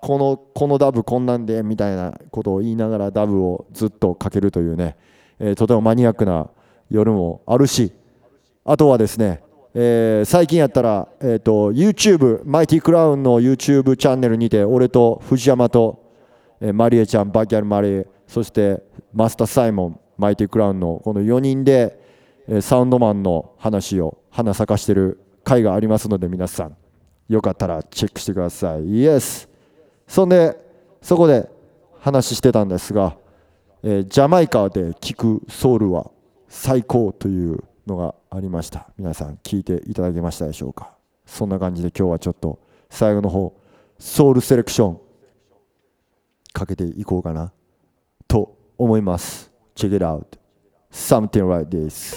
このこのダブこんなんでみたいなことを言いながらダブをずっとかけるというね、えーとてもマニアックな夜もあるしあとはですね、えー最近やったら、えー、と YouTube マイティクラウンの YouTube チャンネルにて俺と藤山と、えーマリエちゃんバキャルマリエそしてマスターサイモンマイティクラウンのこの4人で、えーサウンドマンの話を花咲かしてる回がありますので皆さんよかったらチェックしてください。イエスそんでそこで話してたんですが、えージャマイカで聴くソウルは最高というのがありました。皆さん聞いていただけましたでしょうか？そんな感じで今日はちょっと最後の方ソウルセレクションかけていこうかなと思います。Check it out. Something like this.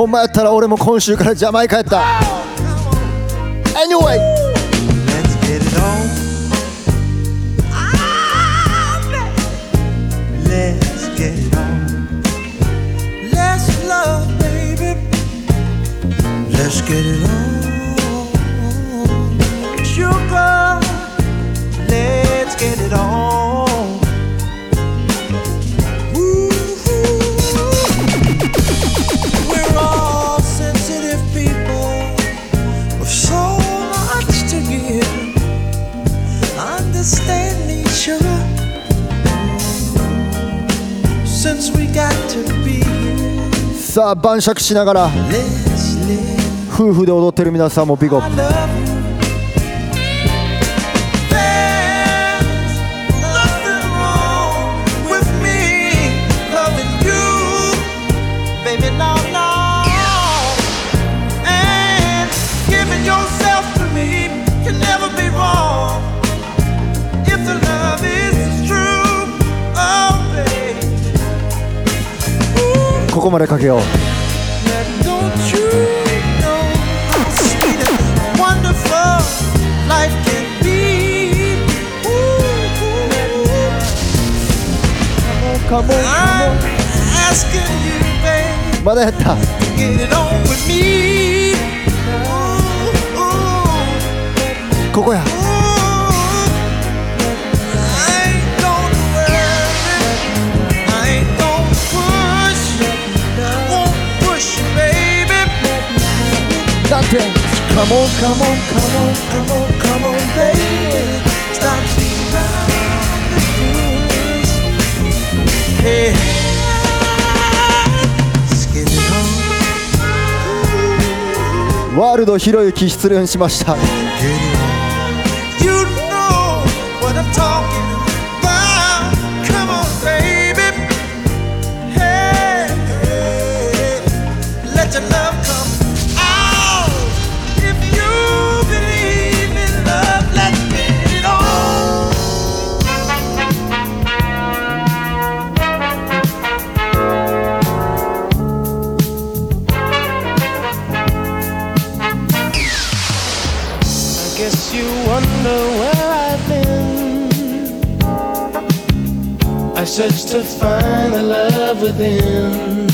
ほんやったら俺も今週からジャマイカやった。さあ晩酌しながら.夫婦で踊ってる皆さんもビッここまでかけよう Don't you know how sweet and wonderful life can be? Come on, come on, I'm asking you, babe, まだやった get it on with me. Ooh, ooh, ここや だって Come on, come on, come on Come on, come on, baby. Stop. Hey, let's get it on. ワールドひろゆき失恋しました I searched to find the love within.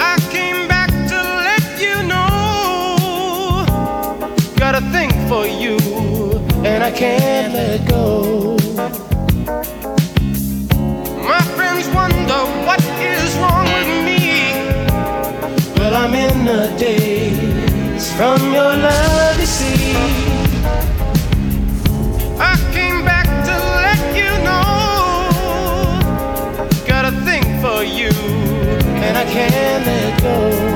I came back to let you know. Got a thing for you, and I can't let go. My friends wonder what is wrong with me. Well, I'm in a daze from your love, can't let go.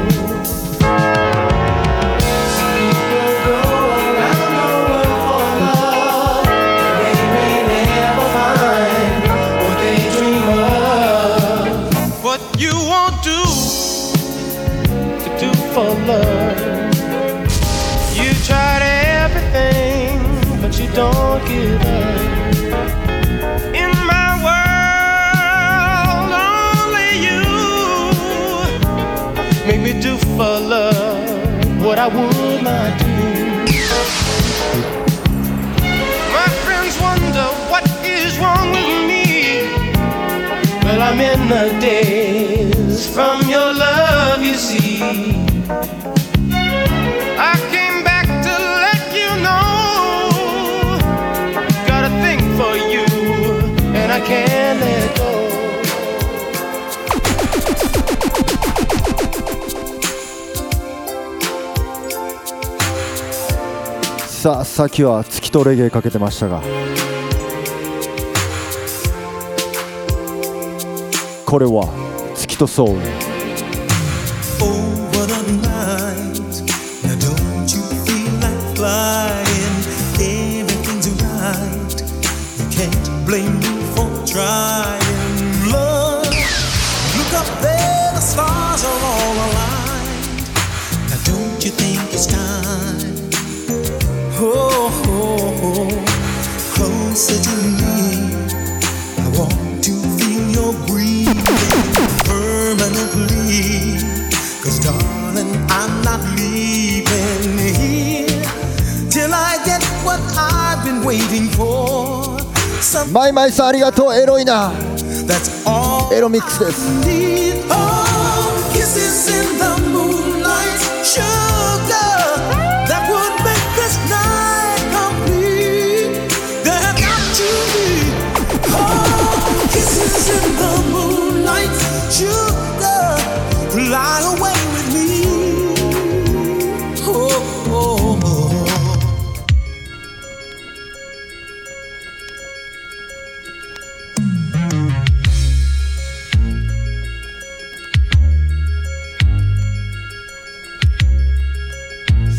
I would not do. My friends wonder what is wrong with me. Well, I'm in the days from your love, you see. I came back to let you know. Got a thing for you, and I can't let さあさっきは月とレゲエかけてましたがこれは月とソウル。not leaving here till I get what I've been waiting for. That's all Oh, kisses in the moonlight. Sure.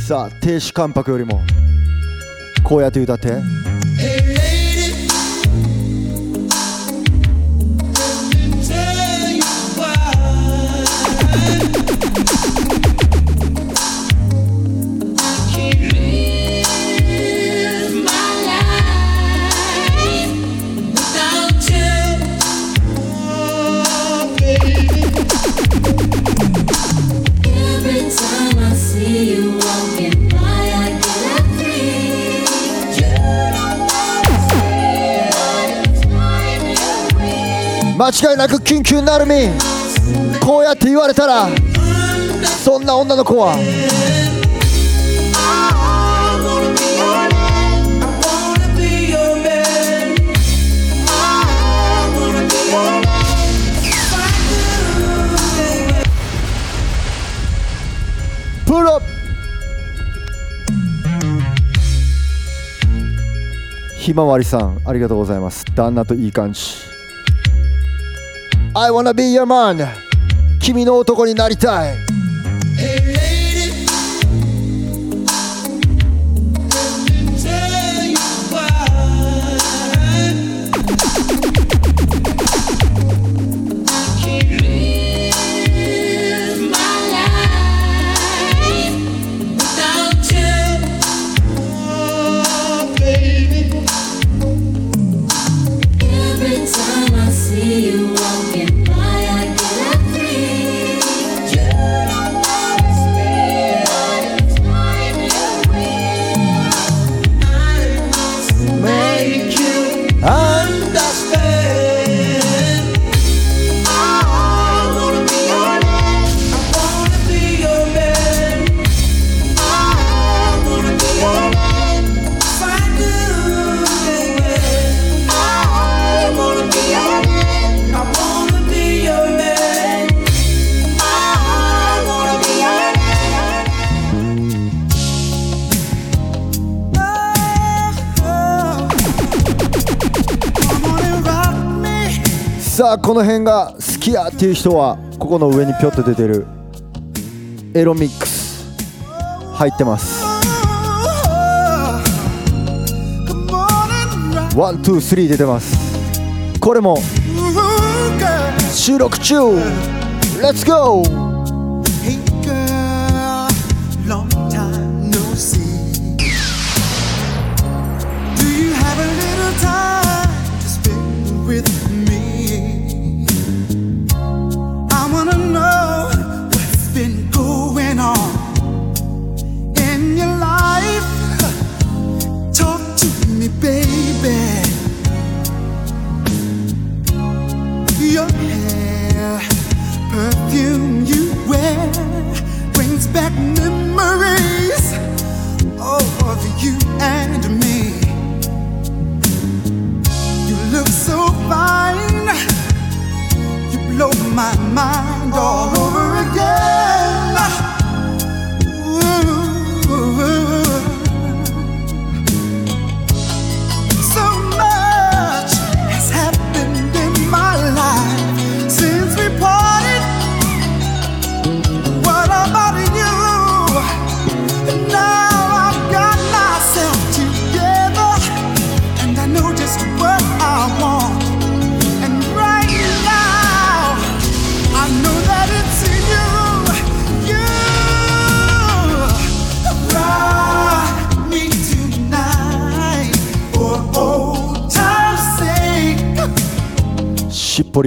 さあ亭主関白よりもこうやって歌って。間違いなく緊急なるみ。こうやって言われたらそんな女の子は。プロ。ひまわりさんありがとうございます。旦那といい感じ。I wanna be your man 君の男になりたいこの辺が好きやっていう人はここの上にぴょっと出てるエロミックス入ってます。ワン、ツー、スリー出てます。これも収録中。レッツゴー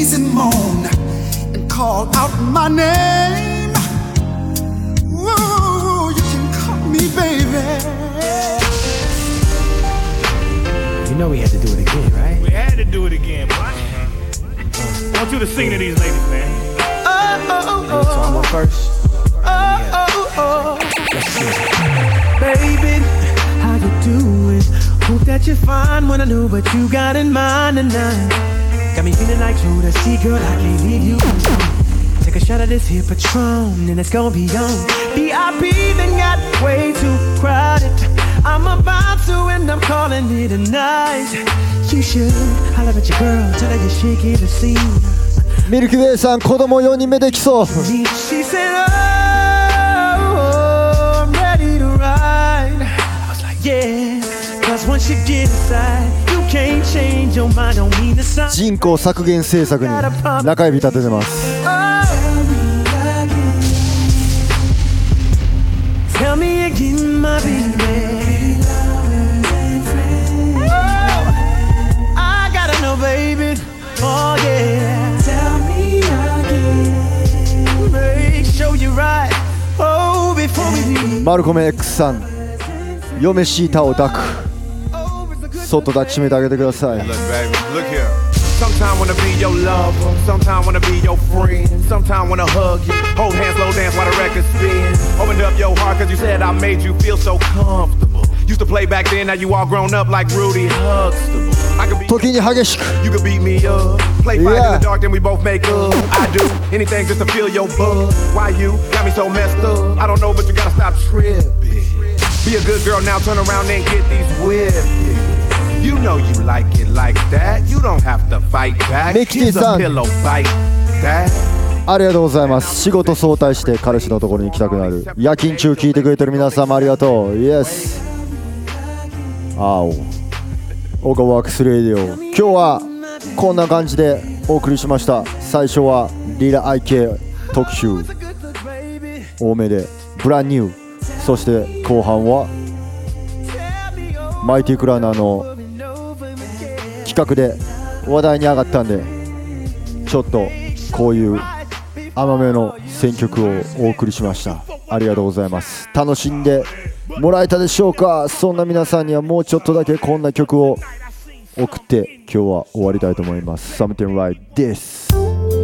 squeeze and moan and call out my name. Ooh, you can call me baby. You know we had to do it again, right? We had to do it again, boy. Uh-huh. I want you to sing to these ladies, man. Oh, oh, oh, So I'm up first. oh, oh, oh. Baby, how you doing? Hope that you're fine when I know what you got in mind tonight. Got me feeling like True to see, girl, I can't leave you alone. Take a shot of this here Patron, and it's gonna be on. VIP then got way too crowded. I'm about to, and I'm calling it a night. You should holler at your girl, tell her you're shaking the scene. ミルキーウェイさん子供4人目できそう She said, Oh, I'm ready to ride. I was like, Yeah, cause once you get inside, 人口削減政策に中指立ててます。マルコメ X さん。嫁しいたを抱く。そっと抱きしめてあげてください Look, baby, look here. Sometime wanna be your lover, sometime wanna be your friend, sometime wanna hug you, hold hands, slow dance while the record spin. Opened up your heart cause you said I made you feel so comfortable. Used to play back then, now you all grown up like Rudy Huxtable. I could be 時に激しく You could beat me up. Play fight Yeah. in the dark, then we both make up. I do anything just to feel your buzz. Why you got me so messed up? I don't know, but you gotta stop tripping. Be a good girl now, turn around and get these whipped. You know you like it like that. You don't have to fight back. Mickey Here's a さん pillow fight. That. ありがとうございます。仕事早退して彼氏のところに行きたくなる。夜勤中聞いてくれてる皆様ありがとう。イエス青オガワークスレディオ。今日はこんな感じでお送りしました。最初はリラ IK 特集。多めで。ブランニュー。そして後半はマイティクラーナーの企画で話題に上がったんでちょっとこういう甘めの選曲をお送りしました。ありがとうございます。楽しんでもらえたでしょうか？そんな皆さんにはもうちょっとだけこんな曲を送って今日は終わりたいと思います。Something like this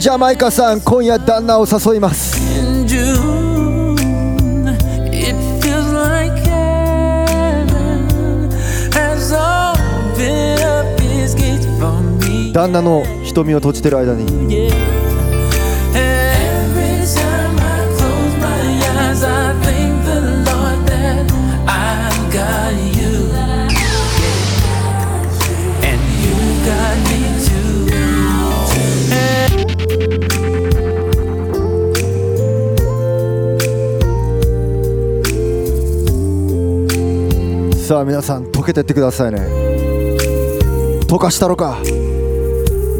ジャマイカさん今夜旦那を誘います旦那の瞳を閉じてる間に。さあ皆さん溶けてってくださいね。溶かしたろか。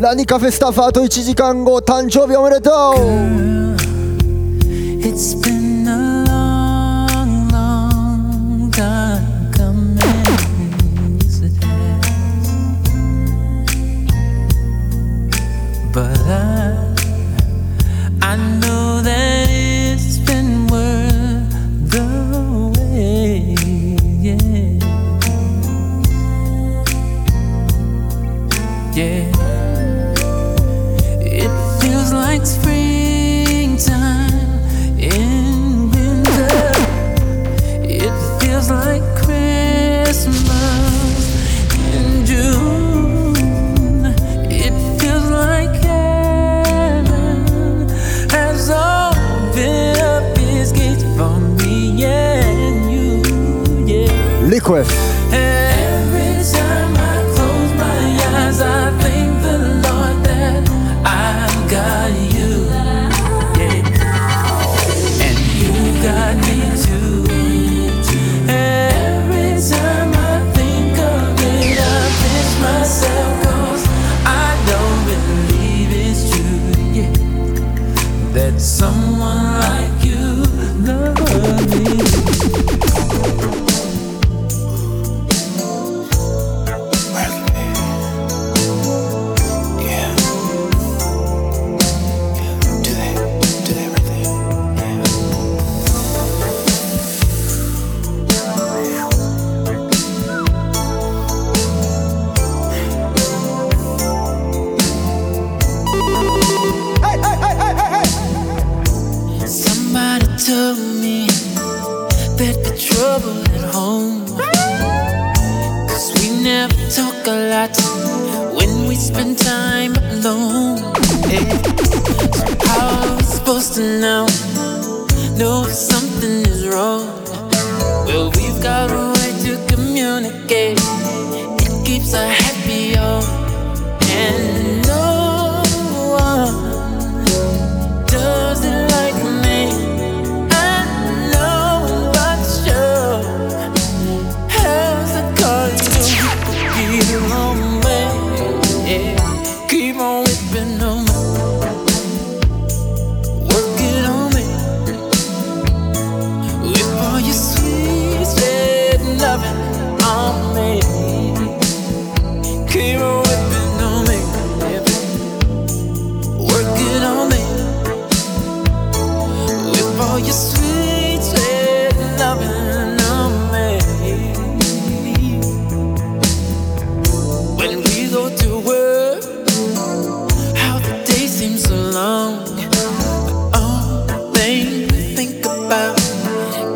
ラニカフェスタッフあと1時間後誕生日おめでとう。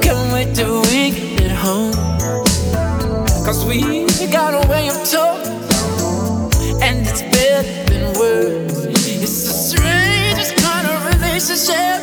Can't wait till we get home. Cause we got a way of talking, and it's better than words. It's the strangest kind of relationship.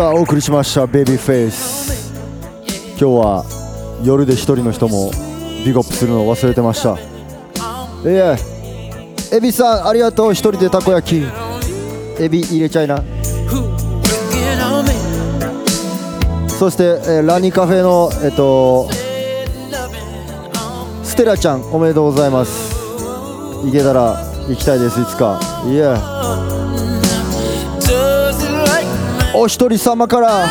さあお送りしましたベビーフェイス今日は夜で一人の人もビッグアップするのを忘れてました。いやエビさんありがとう。一人でたこ焼き。エビ入れちゃいな。そして、えーラニカフェのえっとステラちゃんおめでとうございます。行けたら行きたいですいつか。いや Does it like me? お一人様から。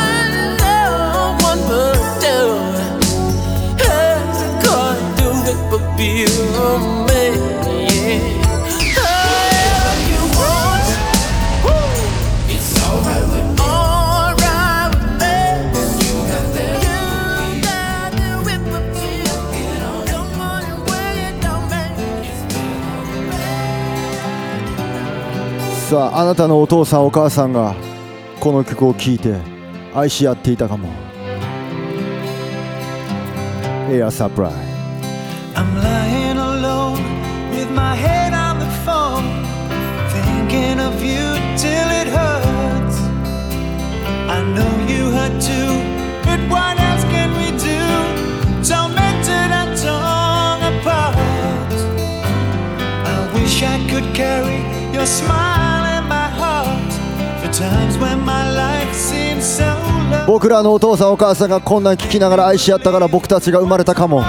さあ,あなたのお父さんお母さんが。この曲を聴いて愛し合っていたかもエアサプライ I'm lying alone with my head on the phone, thinking of you till it hurts. I know you hurt too, but what else can we do? Tormented and torn apart. I wish I could carry your smile 僕らのお父さんお母さんがこんなん聞きながら愛し合ったから僕たちが生まれたかも。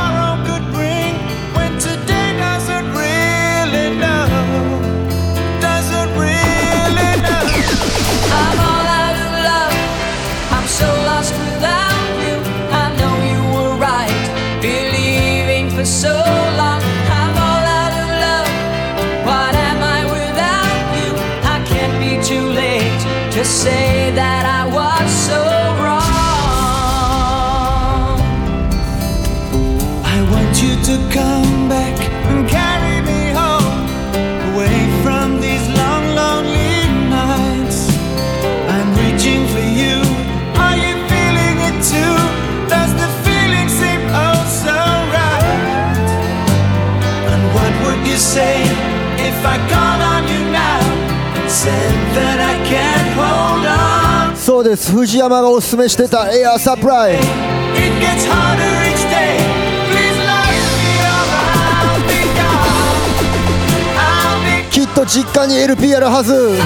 うです。藤山がおすすめしてたエアサプライきっと実家に LP あるはず。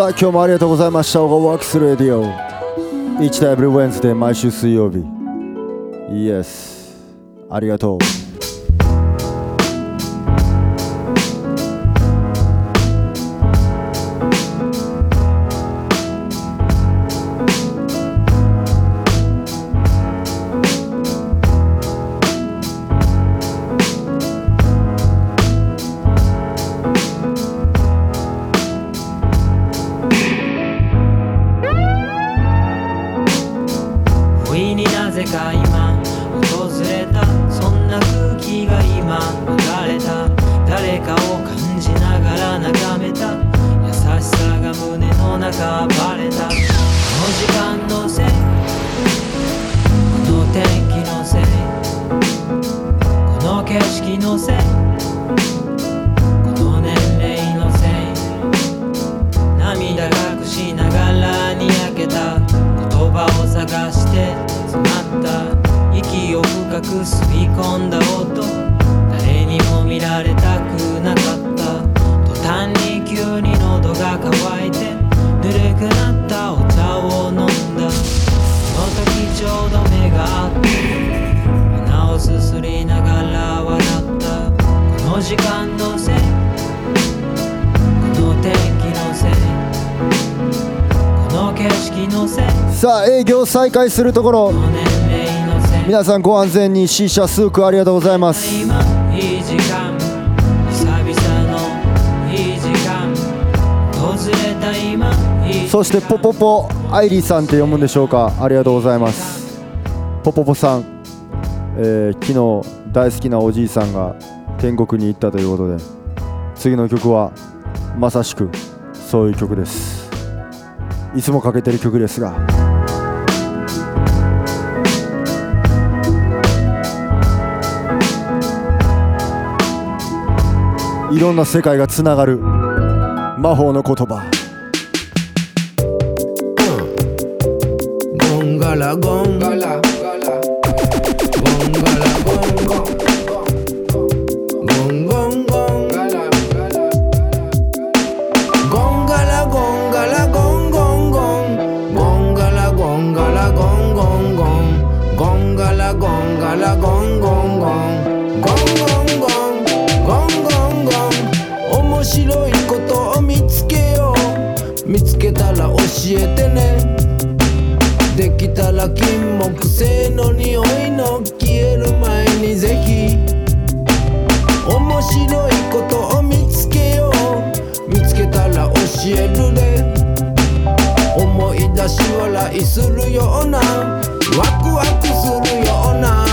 さあ今日もありがとうございました。オガワークスレディオ。1対 Every Wednesday 毎週水曜日。Yes。ありがとう。再開するところ皆さんご安全にシーシャスークありがとうございます。今いい時間久々のいい時間今いいそしてポポポアイリーさんって読むんでしょうか。ありがとうございます。ポポポさん、えー昨日大好きなおじいさんが天国に行ったということで次の曲はまさしくそういう曲です。いつもかけてる曲ですが。いろんな世界がつながる。魔法の言葉。ゴンガラゴンガラ。えてね。できたら金木犀の匂いの消える前にぜひ。面白いことを見つけよう。見つけたら教えるで思い出し笑いするような。ワクワクするような。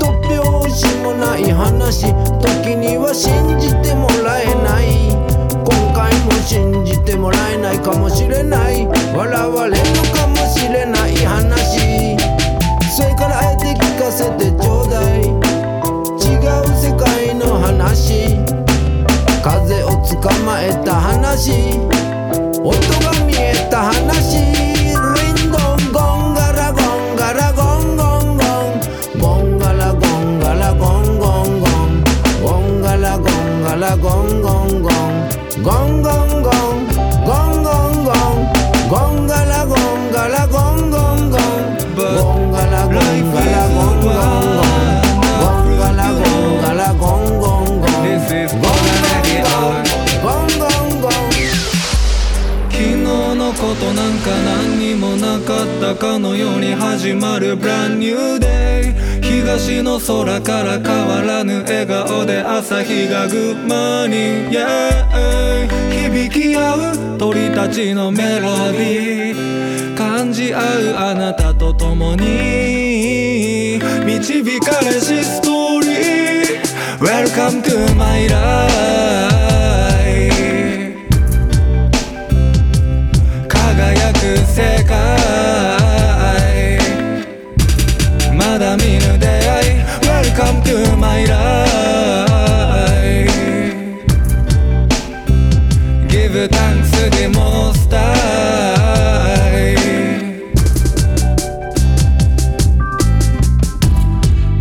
突拍子もない話。時には信じてもらえない。信じてもらえないかもしれない。笑われるかもしれない話。それからあえて聞かせてちょうだい。違う世界の話。風を捕まえた話。音が見えた話。かのように始まる Brand New Day 東の空から変わらぬ笑顔で朝日がグッマーニング Yeah 響き合う鳥たちのメロディー。感じ合うあなたと共に。導かれしストーリー。Welcome to my life my life. Give thanks to the most high.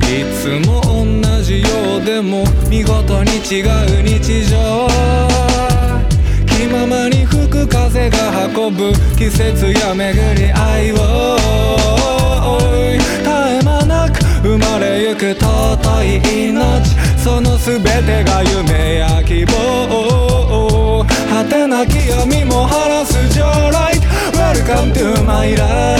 いつも同じようでも見事に違う日常。気ままに吹く風が運ぶ季節や巡りそのすべてが夢や希望。果てなき闇も晴らすジョーライト Welcome to my life.